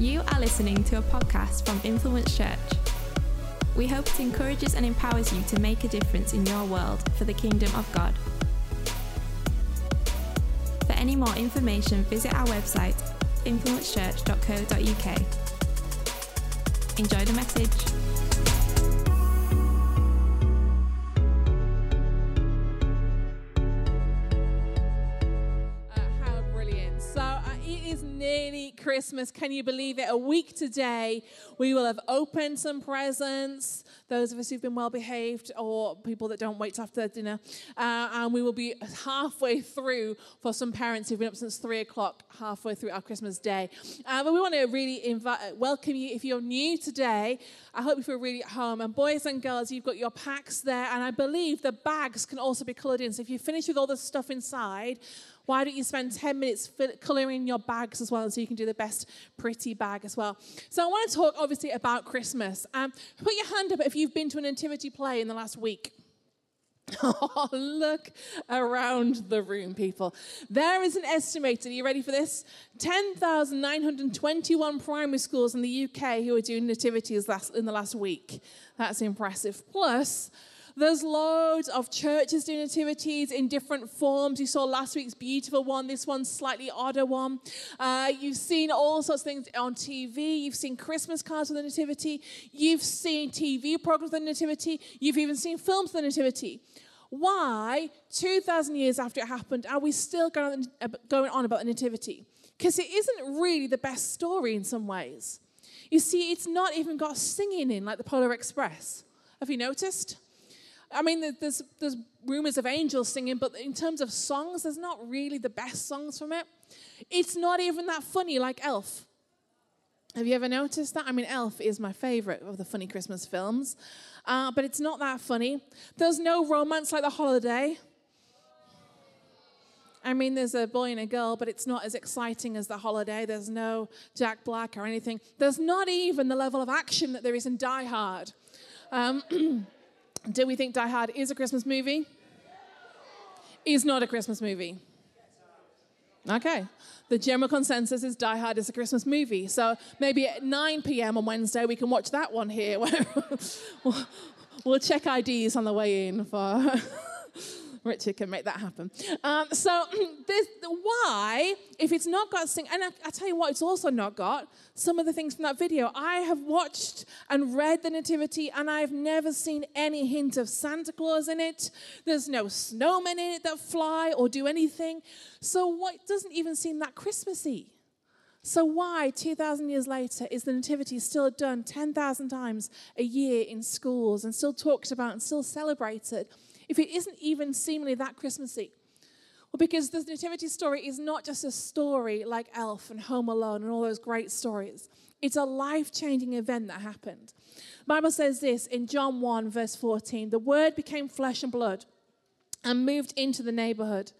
You are listening to a podcast from Influence Church. We hope it encourages and empowers you to make a difference in your world for the kingdom of God. For any more information, visit our website, influencechurch.co.uk. Enjoy the message. Christmas. Can you believe it? A week today, we will have opened some presents. Those of us who've been well behaved, or people that don't wait after dinner. Uh, and we will be halfway through for some parents who've been up since three o'clock, halfway through our Christmas day. Uh, but we want to really invite, welcome you. If you're new today, I hope you feel really at home. And boys and girls, you've got your packs there. And I believe the bags can also be coloured in. So if you finish with all the stuff inside, why don't you spend 10 minutes colouring your bags as well so you can do the best pretty bag as well? So I want to talk obviously about Christmas. Um, put your hand up if you've been to a nativity play in the last week. Oh, look around the room, people. There is an estimated, are you ready for this? 10,921 primary schools in the UK who are doing nativities last, in the last week. That's impressive. Plus, there's loads of churches doing nativities in different forms. You saw last week's beautiful one, this one's slightly odder one. Uh, you've seen all sorts of things on TV. You've seen Christmas cards with the nativity. You've seen TV programs with the nativity. You've even seen films with the nativity. Why, 2,000 years after it happened, are we still going on, going on about the nativity? Because it isn't really the best story in some ways. You see, it's not even got singing in like the Polar Express. Have you noticed? I mean, there's, there's rumors of angels singing, but in terms of songs, there's not really the best songs from it. It's not even that funny like Elf. Have you ever noticed that? I mean, Elf is my favorite of the funny Christmas films, uh, but it's not that funny. There's no romance like The Holiday. I mean, there's a boy and a girl, but it's not as exciting as The Holiday. There's no Jack Black or anything. There's not even the level of action that there is in Die Hard. Um, do we think Die Hard is a Christmas movie? Is not a Christmas movie. Okay. The general consensus is Die Hard is a Christmas movie. So maybe at 9 p.m. on Wednesday, we can watch that one here. we'll, check IDs on the way in for. Richard can make that happen. Um, so, this, why, if it's not got sing, and I, I, tell you what, it's also not got some of the things from that video. I have watched and read the Nativity, and I've never seen any hint of Santa Claus in it. There's no snowmen in it that fly or do anything. So, what doesn't even seem that Christmassy. So, why, 2,000 years later, is the Nativity still done 10,000 times a year in schools and still talked about and still celebrated? If it isn't even seemingly that Christmassy? Well, because the Nativity story is not just a story like Elf and Home Alone and all those great stories. It's a life changing event that happened. The Bible says this in John 1, verse 14 The Word became flesh and blood and moved into the neighborhood.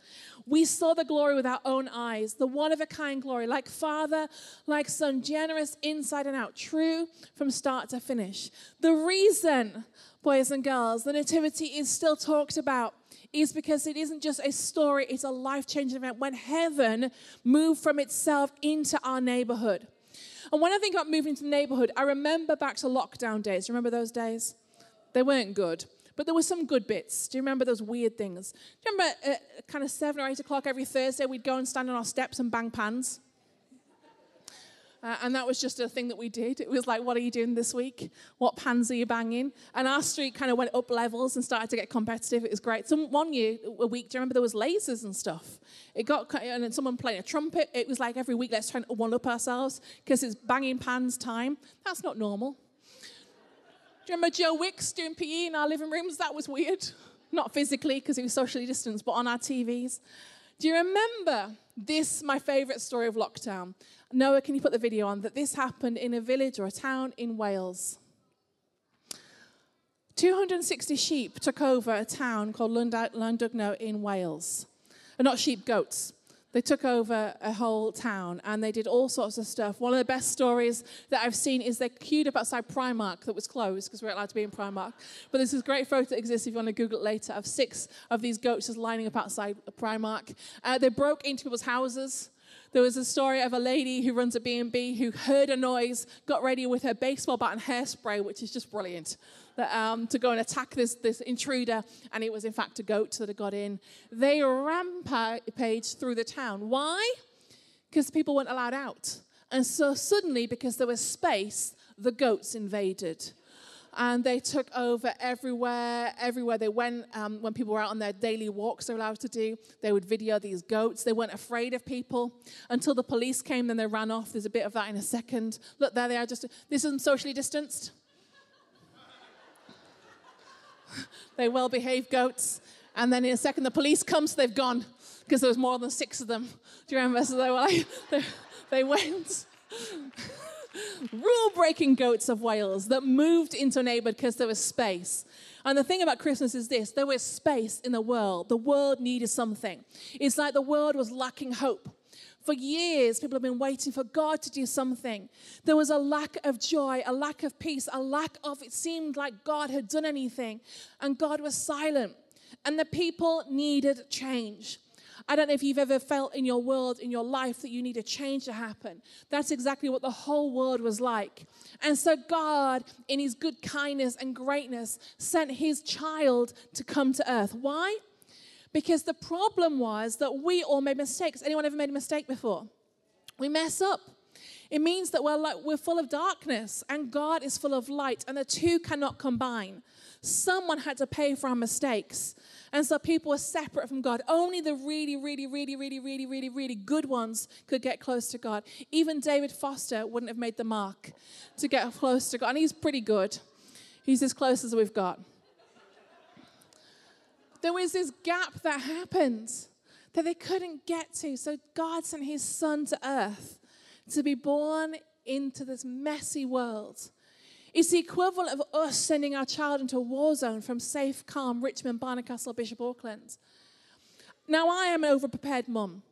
We saw the glory with our own eyes, the one of a kind glory, like Father, like Son, generous inside and out, true from start to finish. The reason boys and girls, the Nativity is still talked about is because it isn't just a story, it's a life changing event when heaven moved from itself into our neighborhood. And when I think about moving to the neighborhood, I remember back to lockdown days. Remember those days? They weren't good, but there were some good bits. Do you remember those weird things? Do you remember at kind of seven or eight o'clock every Thursday, we'd go and stand on our steps and bang pans? Uh, and that was just a thing that we did. It was like, what are you doing this week? What pans are you banging? And our street kind of went up levels and started to get competitive. It was great. Some one year, a week, do you remember there was lasers and stuff? It got and then someone playing a trumpet. It was like every week, let's try and one up ourselves because it's banging pans time. That's not normal. Do you remember Joe Wicks doing PE in our living rooms? That was weird. Not physically because he was socially distanced, but on our TVs. Do you remember this, my favorite story of lockdown? Noah, can you put the video on? That this happened in a village or a town in Wales. 260 sheep took over a town called Llandudno in Wales. Not sheep, goats. They took over a whole town and they did all sorts of stuff. One of the best stories that I've seen is they queued up outside Primark that was closed because we're allowed to be in Primark. But there's this great photo that exists if you want to Google it later of six of these goats just lining up outside Primark. Uh, they broke into people's houses. there was a story of a lady who runs a B&B who heard a noise, got ready with her baseball bat and hairspray, which is just brilliant, that, um, to go and attack this, this intruder. And it was, in fact, a goat that had got in. They rampaged through the town. Why? Because people weren't allowed out. And so suddenly, because there was space, the goats invaded and they took over everywhere. Everywhere they went, um, when people were out on their daily walks, they're allowed to do, they would video these goats. They weren't afraid of people until the police came. Then they ran off. There's a bit of that in a second. Look, there they are. Just this isn't socially distanced. They well-behaved goats, and then in a second the police comes. They've gone because there was more than six of them. Do you remember? So they were like, they, they went rule breaking goats of Wales that moved into a neighborhood because there was space. And the thing about Christmas is this there was space in the world. The world needed something. It's like the world was lacking hope. For years, people have been waiting for God to do something. There was a lack of joy, a lack of peace, a lack of it seemed like God had done anything, and God was silent. And the people needed change. I don't know if you've ever felt in your world, in your life, that you need a change to happen. That's exactly what the whole world was like. And so, God, in His good kindness and greatness, sent His child to come to earth. Why? Because the problem was that we all made mistakes. Anyone ever made a mistake before? We mess up. It means that we're, like, we're full of darkness and God is full of light, and the two cannot combine. Someone had to pay for our mistakes. And so people were separate from God. Only the really, really, really, really, really, really, really good ones could get close to God. Even David Foster wouldn't have made the mark to get close to God. And he's pretty good. He's as close as we've got. There was this gap that happened that they couldn't get to. So God sent his son to earth to be born into this messy world it's the equivalent of us sending our child into a war zone from safe, calm Richmond, Barnard Bishop Auckland. Now, I am an overprepared mum.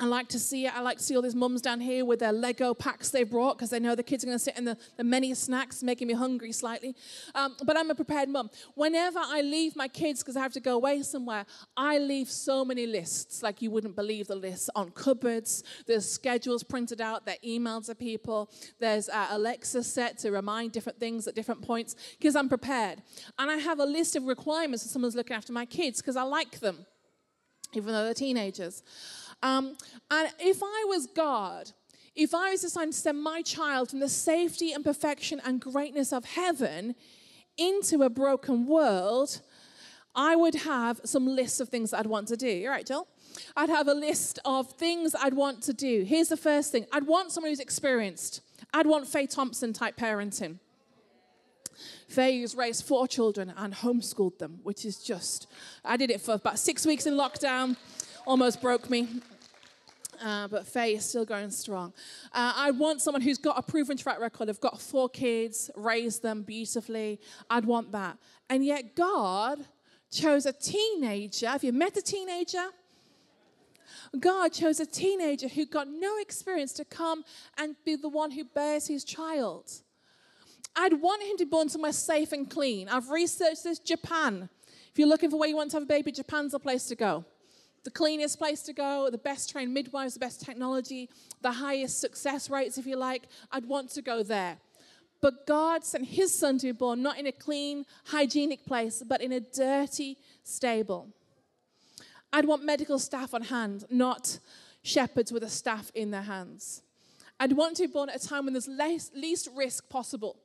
I like to see it. I like to see all these mums down here with their Lego packs they brought because they know the kids are going to sit in the, the many snacks, making me hungry slightly. Um, but I'm a prepared mum. Whenever I leave my kids because I have to go away somewhere, I leave so many lists, like you wouldn't believe the lists on cupboards. There's schedules printed out, there emails to people. There's uh, Alexa set to remind different things at different points because I'm prepared. And I have a list of requirements if someone's looking after my kids because I like them, even though they're teenagers. Um, and if I was God, if I was assigned to send my child from the safety and perfection and greatness of heaven into a broken world, I would have some lists of things I'd want to do. You're right, Jill? I'd have a list of things I'd want to do. Here's the first thing I'd want someone who's experienced. I'd want Faye Thompson type parenting. Faye has raised four children and homeschooled them, which is just, I did it for about six weeks in lockdown, almost broke me uh, but Faye is still going strong. Uh, I want someone who's got a proven track record. I've got four kids, raised them beautifully. I'd want that. And yet, God chose a teenager. Have you met a teenager? God chose a teenager who got no experience to come and be the one who bears his child. I'd want him to be born somewhere safe and clean. I've researched this Japan. If you're looking for where you want to have a baby, Japan's the place to go the cleanest place to go, the best trained midwives, the best technology, the highest success rates, if you like. I'd want to go there. But God sent his son to be born not in a clean, hygienic place, but in a dirty stable. I'd want medical staff on hand, not shepherds with a staff in their hands. I'd want to be born at a time when there's least risk possible.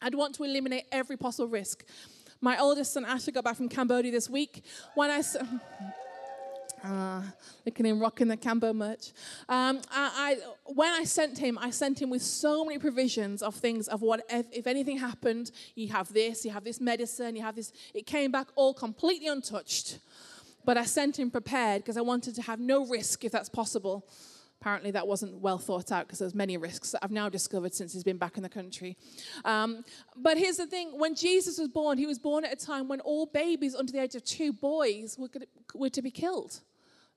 I'd want to eliminate every possible risk. My oldest son, Asher, got back from Cambodia this week. When I. Uh, looking him rocking the Cambo merch. Um, I, I, when I sent him, I sent him with so many provisions of things of what if, if, anything happened, you have this, you have this medicine, you have this. It came back all completely untouched, but I sent him prepared because I wanted to have no risk if that's possible. Apparently, that wasn't well thought out because there's many risks that I've now discovered since he's been back in the country. Um, but here's the thing: when Jesus was born, he was born at a time when all babies under the age of two boys were, were to be killed.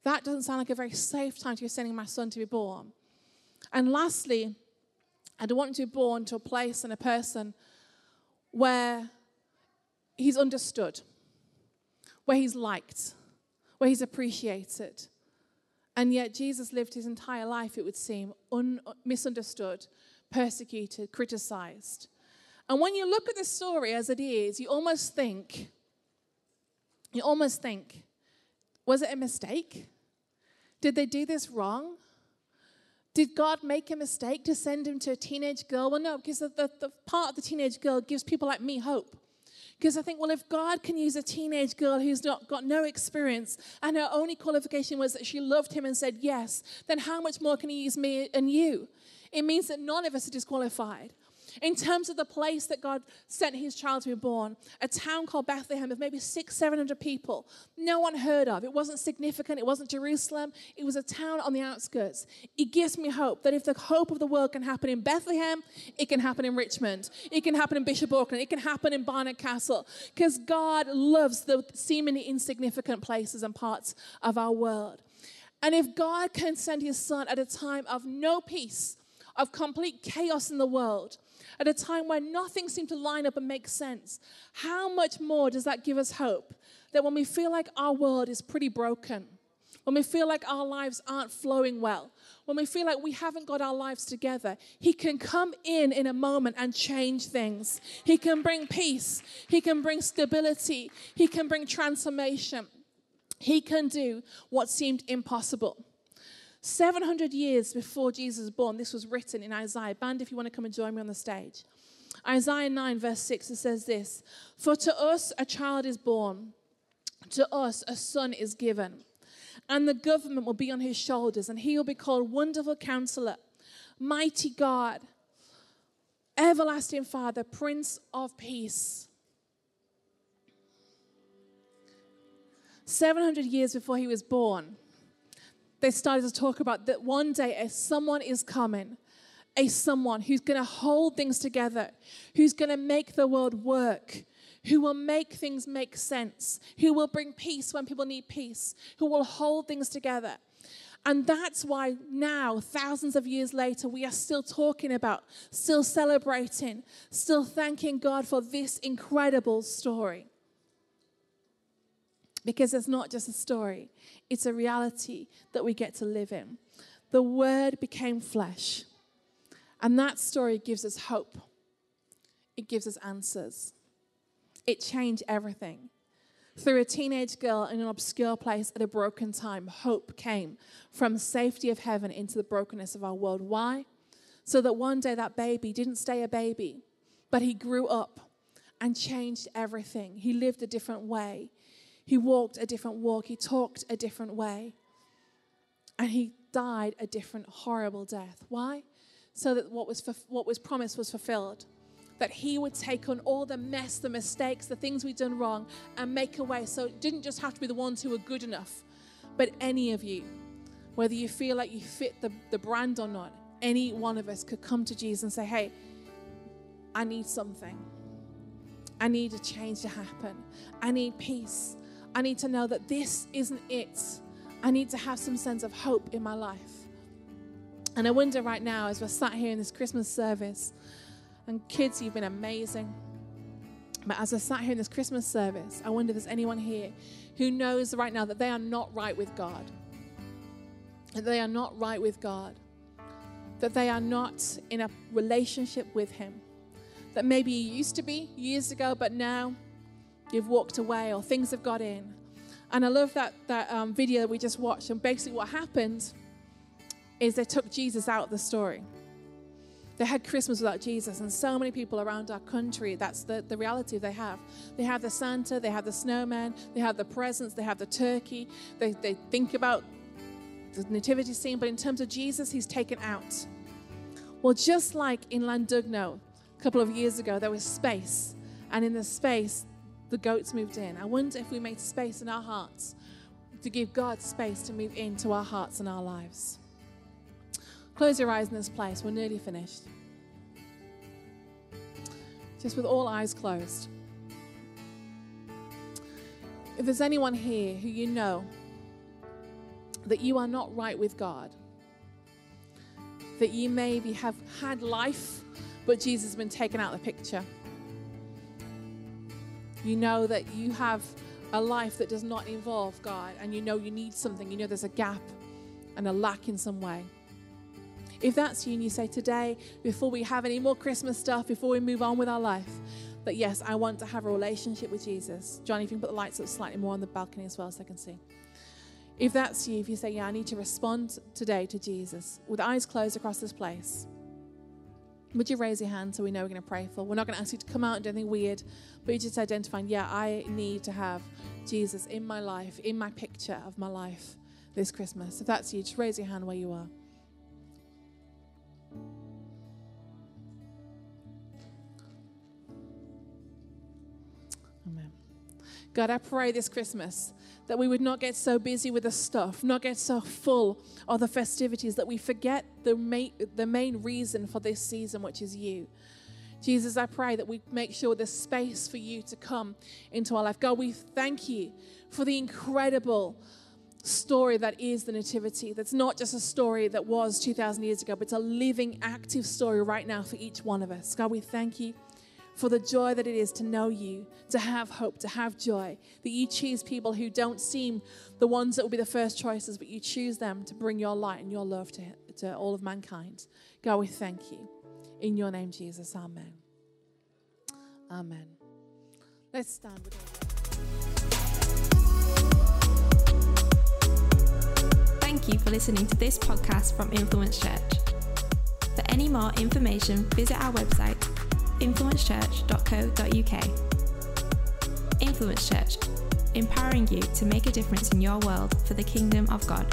That doesn't sound like a very safe time to be sending my son to be born. And lastly, I don't want him to be born to a place and a person where he's understood, where he's liked, where he's appreciated. And yet, Jesus lived his entire life, it would seem, un- misunderstood, persecuted, criticized. And when you look at this story as it is, you almost think, you almost think, was it a mistake? Did they do this wrong? Did God make a mistake to send him to a teenage girl? Well, no, because the, the, the part of the teenage girl gives people like me hope. Because I think, well, if God can use a teenage girl who's not got no experience and her only qualification was that she loved him and said yes, then how much more can he use me and you? It means that none of us are disqualified. In terms of the place that God sent his child to be born, a town called Bethlehem of maybe six, seven hundred people, no one heard of. It wasn't significant. It wasn't Jerusalem. It was a town on the outskirts. It gives me hope that if the hope of the world can happen in Bethlehem, it can happen in Richmond. It can happen in Bishop Auckland. It can happen in Barnard Castle. Because God loves the seemingly insignificant places and parts of our world. And if God can send his son at a time of no peace, of complete chaos in the world, at a time when nothing seemed to line up and make sense, how much more does that give us hope that when we feel like our world is pretty broken, when we feel like our lives aren't flowing well, when we feel like we haven't got our lives together, He can come in in a moment and change things. He can bring peace, He can bring stability, He can bring transformation. He can do what seemed impossible. 700 years before Jesus was born, this was written in Isaiah. Band, if you want to come and join me on the stage. Isaiah 9, verse 6, it says this For to us a child is born, to us a son is given, and the government will be on his shoulders, and he will be called Wonderful Counselor, Mighty God, Everlasting Father, Prince of Peace. 700 years before he was born, they started to talk about that one day a someone is coming, a someone who's going to hold things together, who's going to make the world work, who will make things make sense, who will bring peace when people need peace, who will hold things together. And that's why now, thousands of years later, we are still talking about, still celebrating, still thanking God for this incredible story. Because it's not just a story, it's a reality that we get to live in. The Word became flesh. And that story gives us hope, it gives us answers. It changed everything. Through a teenage girl in an obscure place at a broken time, hope came from safety of heaven into the brokenness of our world. Why? So that one day that baby didn't stay a baby, but he grew up and changed everything. He lived a different way. He walked a different walk. He talked a different way. And he died a different, horrible death. Why? So that what was, what was promised was fulfilled. That he would take on all the mess, the mistakes, the things we'd done wrong, and make a way. So it didn't just have to be the ones who were good enough, but any of you, whether you feel like you fit the, the brand or not, any one of us could come to Jesus and say, Hey, I need something. I need a change to happen. I need peace. I need to know that this isn't it. I need to have some sense of hope in my life. And I wonder right now, as we're sat here in this Christmas service, and kids, you've been amazing. But as I sat here in this Christmas service, I wonder if there's anyone here who knows right now that they are not right with God. That they are not right with God. That they are not in a relationship with Him. That maybe you used to be years ago, but now you've walked away or things have got in. And I love that, that um, video that we just watched. And basically, what happened is they took Jesus out of the story. They had Christmas without Jesus, and so many people around our country, that's the, the reality they have. They have the Santa, they have the snowman, they have the presents, they have the turkey, they, they think about the nativity scene, but in terms of Jesus, he's taken out. Well, just like in Llandudno a couple of years ago, there was space, and in the space, the goats moved in. I wonder if we made space in our hearts to give God space to move into our hearts and our lives. Close your eyes in this place. We're nearly finished. Just with all eyes closed. If there's anyone here who you know that you are not right with God, that you maybe have had life, but Jesus has been taken out of the picture you know that you have a life that does not involve God and you know you need something, you know there's a gap and a lack in some way. If that's you and you say today, before we have any more Christmas stuff, before we move on with our life, that yes, I want to have a relationship with Jesus. Johnny, if you can put the lights up slightly more on the balcony as well so I can see. If that's you, if you say, Yeah, I need to respond today to Jesus with eyes closed across this place, would you raise your hand so we know we're going to pray for? We're not going to ask you to come out and do anything weird, but you just identifying, Yeah, I need to have Jesus in my life, in my picture of my life this Christmas. If that's you, just raise your hand where you are. Amen. God, I pray this Christmas that we would not get so busy with the stuff, not get so full of the festivities that we forget the main, the main reason for this season, which is you. Jesus, I pray that we make sure there's space for you to come into our life. God, we thank you for the incredible story that is the Nativity. That's not just a story that was 2,000 years ago, but it's a living, active story right now for each one of us. God, we thank you for the joy that it is to know you, to have hope, to have joy. That you choose people who don't seem the ones that will be the first choices, but you choose them to bring your light and your love to, to all of mankind. God, we thank you. In your name, Jesus. Amen. Amen. Let's stand with Thank you for listening to this podcast from Influence Church. For any more information, visit our website influencechurch.co.uk. Influence Church, empowering you to make a difference in your world for the kingdom of God.